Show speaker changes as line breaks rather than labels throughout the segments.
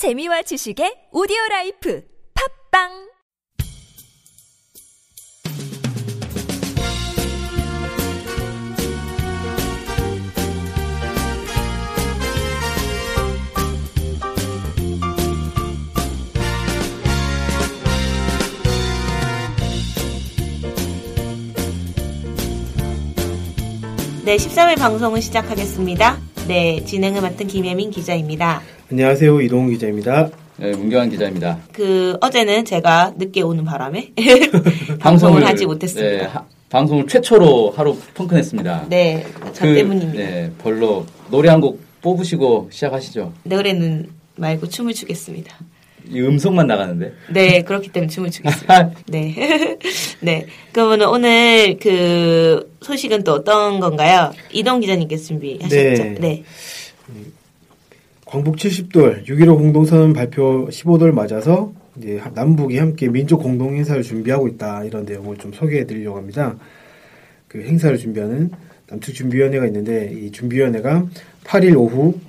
재미와 지식의 오디오 라이프 팝빵
네, 13회 방송을 시작하겠습니다. 네, 진행을 맡은 김예민 기자입니다.
안녕하세요. 이동훈 기자입니다.
네, 문경환 기자입니다.
그, 어제는 제가 늦게 오는 바람에 방송을 하지 못했습니다.
네, 하- 방송을 최초로 하루 펑크냈습니다.
네, 저
그,
때문입니다.
네, 별로 노래 한 곡 뽑으시고 시작하시죠.
노래는 말고 춤을 추겠습니다.
이 음성만 나가는데.
네, 그렇기 때문에 춤을 추겠습니다. 네. 네. 그러면 오늘 그 소식은 또 어떤 건가요? 이동 기자님께서 준비하셨죠?
네.
네.
광복 70돌 6.15 공동선언 발표 15돌 맞아서 이제 남북이 함께 민족 공동 행사를 준비하고 있다 이런 내용을 좀 소개해 드리려고 합니다. 그 행사를 준비하는 남측 준비위원회가 있는데 이 준비위원회가 8일 오후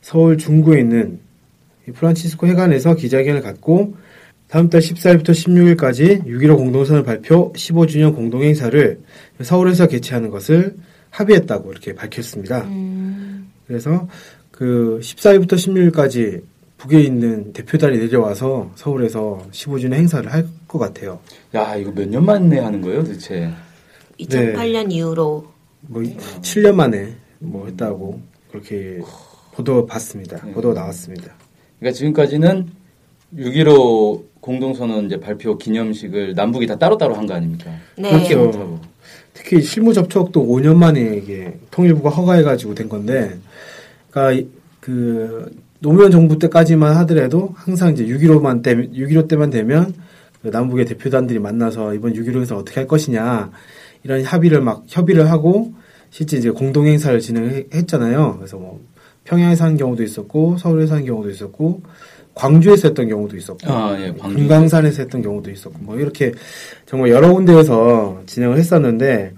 서울 중구에 있는 이 프란치스코 해관에서 기자회견을 갖고 다음 달 14일부터 16일까지 6.15 공동선언 발표 15주년 공동행사를 서울에서 개최하는 것을 합의했다고 이렇게 밝혔습니다.
음,
그래서 그 14일부터 16일까지 북에 있는 대표단이 내려와서 서울에서 15주년 행사를 할 것 같아요.
야, 이거 몇 년 만에 하는 거예요, 도대체?
2008년 이후로
뭐 7년 만에 뭐 했다고 그렇게 보도 봤습니다.
네.
보도가 나왔습니다.
그러니까 지금까지는 6.15 공동선언 이제 발표 기념식을 남북이 다 따로따로 한 거 아닙니까?
네.
그렇죠. 특히 실무 접촉도 5년 만에 이게 통일부가 허가해가지고 된 건데, 그러니까 이- 그 노무현 정부 때까지만 하더라도 항상 이제 6.15만 때, 6.15 때만 되면 그 남북의 대표단들이 만나서 이번 6.15에서 어떻게 할 것이냐 이런 합의를 막 협의를 하고 실제 이제 공동 행사를 진행했잖아요. 그래서 뭐 평양에서 한 경우도 있었고 서울에서 한 경우도 있었고 광주에서 했던 경우도 있었고
아, 예.
금강산에서 했던 경우도 있었고 뭐 이렇게 정말 여러 군데에서 진행을 했었는데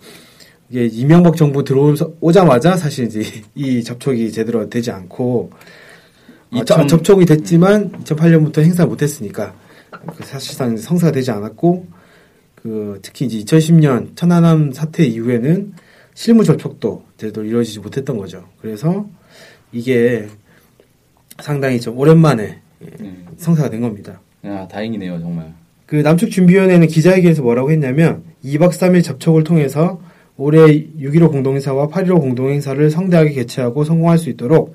이게 이명박 정부 들어오자마자 사실 이제 이 접촉이 제대로 되지 않고 어,
2000
접촉이 됐지만 2008년부터 행사 못했으니까 그 사실상 성사가 되지 않았고 그 특히 이제 2010년 천안함 사태 이후에는 실무 접촉도 제대로 이루어지지 못했던 거죠. 그래서 이게 상당히 좀 오랜만에 예,
네.
성사가 된 겁니다.
야, 다행이네요, 정말.
그 남측 준비위원회는 기자회견에서 뭐라고 했냐면 2박 3일 접촉을 통해서 올해 6.15 공동행사와 8.15 공동행사를 성대하게 개최하고 성공할 수 있도록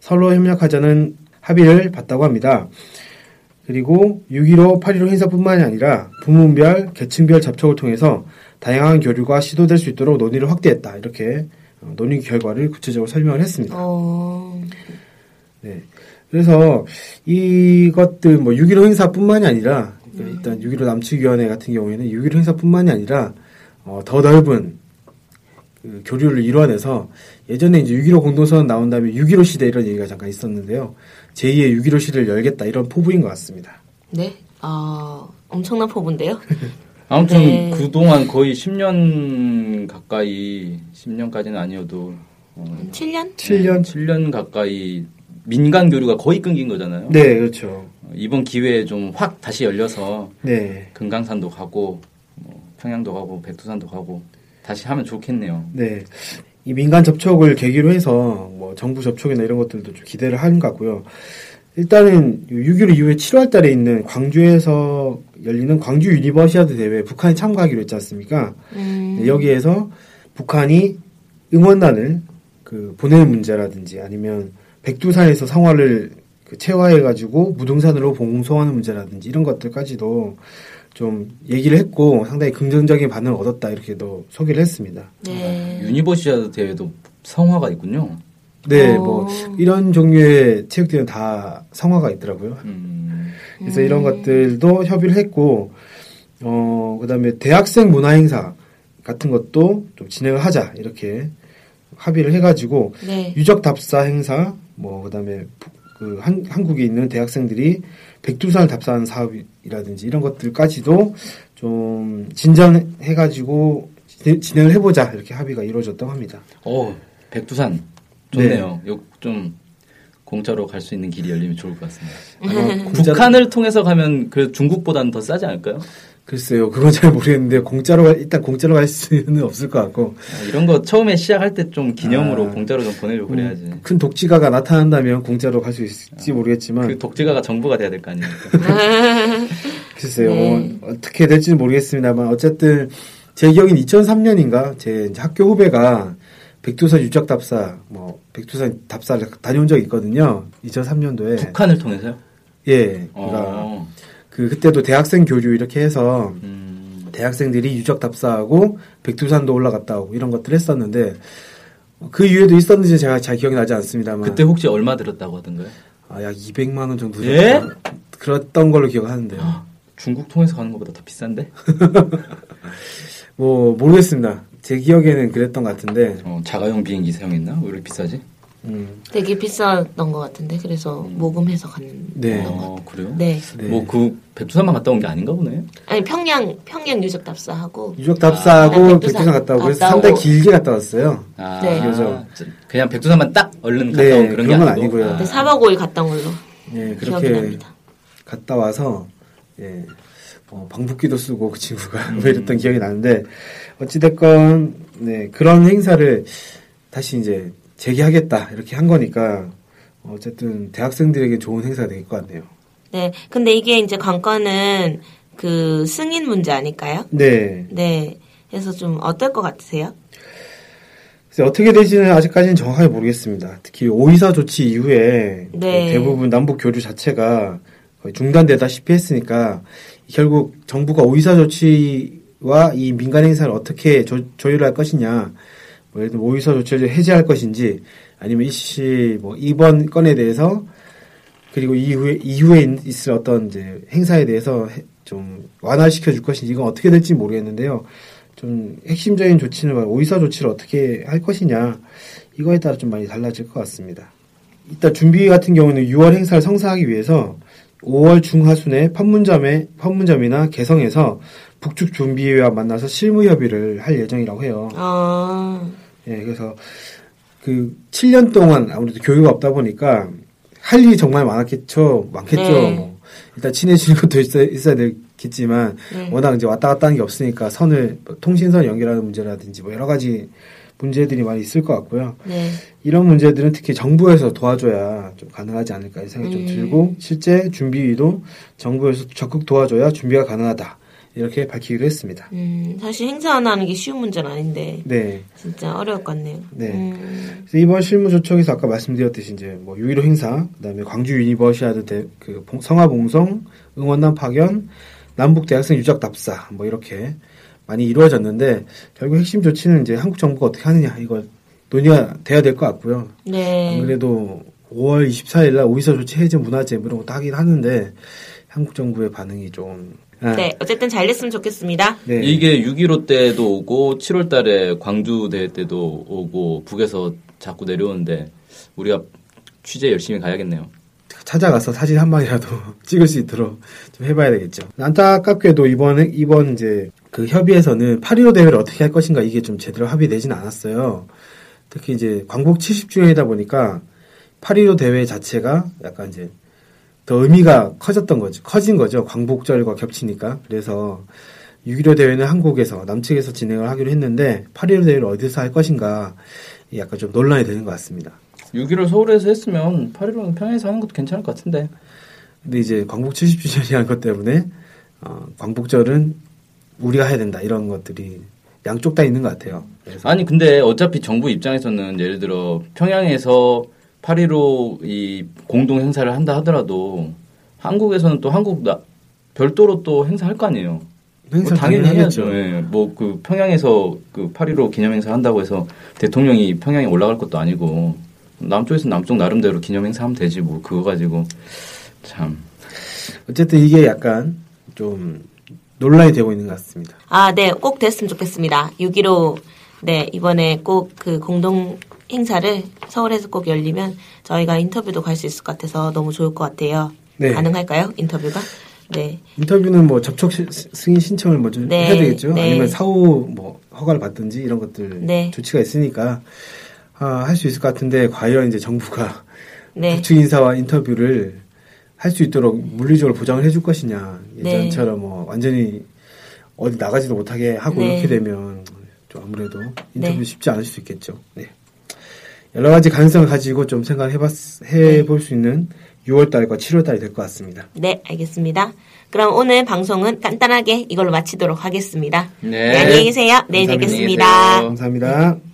서로 협력하자는 합의를 봤다고 합니다. 그리고 6.15, 8.15 행사뿐만이 아니라 부문별, 계층별 접촉을 통해서 다양한 교류가 시도될 수 있도록 논의를 확대했다. 이렇게 어, 논의 결과를 구체적으로 설명을 했습니다.
어,
네. 그래서 이것들 뭐 6.15 행사뿐만이 아니라 그러니까 일단 6.15 남측위원회 같은 경우에는 6.15 행사뿐만이 아니라 어, 더 넓은 그 교류를 이뤄내서 예전에 이제 6.15 공동선언 나온 다음에 6.15 시대 이런 얘기가 잠깐 있었는데요. 제2의 6.15 시대를 열겠다 이런 포부인 것 같습니다.
네. 아, 엄청난 포부인데요.
아무튼
네.
그동안 거의 10년 가까이, 10년까지는 아니어도 어,
7년?
7년?
7년 가까이 민간 교류가 거의 끊긴 거잖아요.
네, 그렇죠.
어, 이번 기회에 좀 확 다시 열려서
네.
금강산도 가고 뭐 평양도 가고 백두산도 가고 다시 하면 좋겠네요.
네. 이 민간 접촉을 계기로 해서 뭐 정부 접촉이나 이런 것들도 좀 기대를 하는 것 같고요. 일단은 6.15 이후에 7월 달에 있는 광주에서 열리는 광주 유니버시아드 대회에 북한이 참가하기로 했지 않습니까?
음,
네, 여기에서 북한이 응원단을 그 보내는 문제라든지 아니면 백두산에서 성화를 그 채화해가지고 무등산으로 봉송하는 문제라든지 이런 것들까지도 좀 얘기를 했고 상당히 긍정적인 반응을 얻었다 이렇게도 소개를 했습니다.
네.
유니버시아드 대회도 성화가 있군요.
네,
어.
뭐 이런 종류의 체육 대회는 다 성화가 있더라고요.
음,
그래서 이런 것들도 협의를 했고, 어, 그 다음에 대학생 문화 행사 같은 것도 좀 진행을 하자, 이렇게 합의를 해가지고,
네.
유적 답사 행사, 뭐, 그 다음에 그 한, 한국에 있는 대학생들이 백두산을 답사하는 사업이라든지 이런 것들까지도 좀 진전해가지고 진- 진행을 해보자, 이렇게 합의가 이루어졌다고 합니다.
어 백두산 좋네요. 요좀 공짜로 갈 수 있는 길이 열리면 좋을 것 같습니다.
아마 공짜-
북한을 통해서 가면 그 중국보다는 더 싸지 않을까요?
글쎄요, 그건 잘 모르겠는데 공짜로 갈- 일단 공짜로 갈 수는 없을 것 같고
아, 이런 거 처음에 시작할 때 좀 기념으로
아.
공짜로 좀 보내려고 그래야지.
큰 독지가가 나타난다면 공짜로 갈 수 있을지 모르겠지만
그 독재가가 정부가 돼야 될 거 아닙니까?
글쎄요,
네.
뭐 어떻게 될지는 모르겠습니다만 어쨌든 제 기억엔 2003년인가 제 학교 후배가 백두산 유적 답사 뭐 백두산 답사를 다녀온 적이 있거든요. 2003년도에
북한을 통해서요?
예, 그러니까
어.
그 그때도 대학생 교류 이렇게 해서
음,
대학생들이 유적 답사하고 백두산도 올라갔다 오고 이런 것들 했었는데 그 이후에도 있었는지 제가 잘 기억이 나지 않습니다만
그때 혹시 얼마 들었다고 하던가요?
아, 약 200만 원 정도
예?
그랬던 걸로 기억하는데요.
중국 통해서 가는 것보다 더 비싼데?
뭐 모르겠습니다. 제 기억에는 그랬던 것 같은데
어, 자가용 비행기 사용했나? 왜 이렇게 비싸지?
음,
되게 비쌌던 것 같은데 그래서 모금해서 갔는
네.
것
어, 그래요?
네.
네.
뭐 그 백두산만 갔다 온 게 아닌가 보네.
아니 평양 평양 유적 답사하고
유적 답사하고
아,
백두산,
백두산
갔다 오고 그래서
갔다
상당히
오고.
길게 갔다 왔어요.
아,
네.
그래서-
그냥 백두산만 딱 얼른 갔다
네,
온 그런 게
그런 건
아니고.
아니고요.
네, 4박 5일 갔던 걸로
예,
기억이
그렇게
납니다.
갔다 와서 예, 어, 방북기도 쓰고 그 친구가
음.
뭐 이랬던 기억이 나는데 어찌 됐건 네, 그런 행사를 다시 이제 재개하겠다 이렇게 한 거니까 어쨌든 대학생들에게 좋은 행사가 될 것 같네요.
네. 근데 이게 이제 관건은 그 승인 문제 아닐까요?
네.
네. 그래서 좀 어떨 것 같으세요?
어떻게 될지는 아직까지는 정확하게 모르겠습니다. 특히 오이사 조치 이후에
네.
그 대부분 남북 교류 자체가 거의 중단되다시피 했으니까 결국 정부가 오이사 조치와 이 민간 행사를 어떻게 조, 조율할 것이냐, 뭐 예를 들면 오이사 조치를 해제할 것인지 아니면 이시 뭐 이번 건에 대해서 그리고 이후에 이후에 있- 있을 어떤 이제 행사에 대해서 해- 좀 완화시켜 줄 것인지 이건 어떻게 될지 모르겠는데요. 좀 핵심적인 조치는 오이사 조치를 어떻게 할 것이냐 이거에 따라 좀 많이 달라질 것 같습니다. 이따 준비 같은 경우는 6월 행사를 성사하기 위해서 5월 중하순에 판문점에 판문점이나 개성에서 북측 준비회와 만나서 실무 협의를 할 예정이라고 해요.
어,
예, 그래서 그 7년 동안 아무래도 교육이 없다 보니까 할 일이 정말 많았겠죠. 많겠죠.
네.
뭐. 일단 친해지는 것도 있어, 있어야 되겠지만
네.
워낙 이제 왔다 갔다 하는 게 없으니까 선을 뭐 통신선 연결하는 문제라든지 뭐 여러 가지 문제들이 많이 있을 것 같고요.
네.
이런 문제들은 특히 정부에서 도와줘야 좀 가능하지 않을까 이 생각이
음.
좀 들고 실제 준비위도 정부에서 적극 도와줘야 준비가 가능하다 이렇게 밝히기로 했습니다.
음, 사실 행사 하나 하는 게 쉬운 문제는 아닌데
네.
진짜 어려울 것 같네요.
네.
음,
그래서 이번 실무 접촉에서 아까 말씀드렸듯이 이제 뭐6.15 행사, 그다음에 광주 유니버시아드 대, 그 봉- 성화봉송, 응원단 파견, 남북 대학생 유적 답사 뭐 이렇게 많이 이루어졌는데 결국 핵심 조치는 이제 한국 정부가 어떻게 하느냐 이거 논의가 돼야 될 것 같고요.
네.
안 그래도 5월 24일 날 오이사 조치 해제 문화재 뭐 이런 것도 하긴 하는데 한국 정부의 반응이 좀 아,
네. 어쨌든 잘 됐으면 좋겠습니다.
네.
이게 6.15 때도 오고 7월 달에 광주 대회 때도 오고 북에서 자꾸 내려오는데 우리가 취재 열심히 가야겠네요.
찾아가서 사진 한 방이라도 찍을 수 있도록 좀 해봐야 되겠죠. 안타깝게도 이번에 이번 이제 그 협의에서는 8.15 대회를 어떻게 할 것인가 이게 좀 제대로 합의되진 않았어요. 특히 이제 광복 70주년이다 보니까 8.15 대회 자체가 약간 이제 더 의미가 커졌던 거죠. 커진 거죠. 광복절과 겹치니까. 그래서 6.15 대회는 한국에서 남측에서 진행을 하기로 했는데 8.15 대회를 어디서 할 것인가 약간 좀 논란이 되는 것 같습니다.
6.15를 서울에서 했으면 8.15는 평양에서 하는 것도 괜찮을 것 같은데.
근데 이제 광복 70주년이라는 것 때문에 어, 광복절은 우리가 해야 된다 이런 것들이 양쪽 다 있는 것 같아요. 그래서
아니 근데 어차피 정부 입장에서는 예를 들어 평양에서 8.15이 공동 행사를 한다 하더라도 한국에서는 또 한국 나, 별도로 또 행사할 거 아니에요.
행사
뭐 당연히 해야죠.
하겠죠.
예. 뭐그 평양에서 그 8.15 기념행사 한다고 해서 대통령이 평양에 올라갈 것도 아니고 남쪽에서 남쪽 나름대로 기념행사 하면 되지 뭐 그거 가지고 참
어쨌든 이게 약간 좀 논란이 되고 있는 것 같습니다.
아, 네. 꼭 됐으면 좋겠습니다. 6.15 네, 이번에 꼭 그 공동 행사를 서울에서 꼭 열리면 저희가 인터뷰도 갈 수 있을 것 같아서 너무 좋을 것 같아요.
네.
가능할까요? 인터뷰가? 네.
인터뷰는 뭐 접촉 시- 승인 신청을 먼저
네,
해야 되겠죠.
네.
아니면 사후 뭐 허가를 받든지 이런 것들
네.
조치가 있으니까 아, 할 수 있을 것 같은데 과연 이제 정부가
네.
북측 인사와 인터뷰를 할 수 있도록 물리적으로 보장을 해줄 것이냐
네.
예전처럼 뭐 완전히 어디 나가지도 못하게 하고
네.
이렇게 되면 좀 아무래도 인터뷰
네.
쉽지 않을 수 있겠죠. 네. 여러 가지 가능성을 가지고 좀 생각해볼 해볼 수 있는 6월달과 7월달이 될 것 같습니다.
네, 알겠습니다. 그럼 오늘 방송은 간단하게 이걸로 마치도록 하겠습니다.
네.
안녕히 계세요. 내일
감사합니다.
뵙겠습니다.
안녕히 계세요.
감사합니다.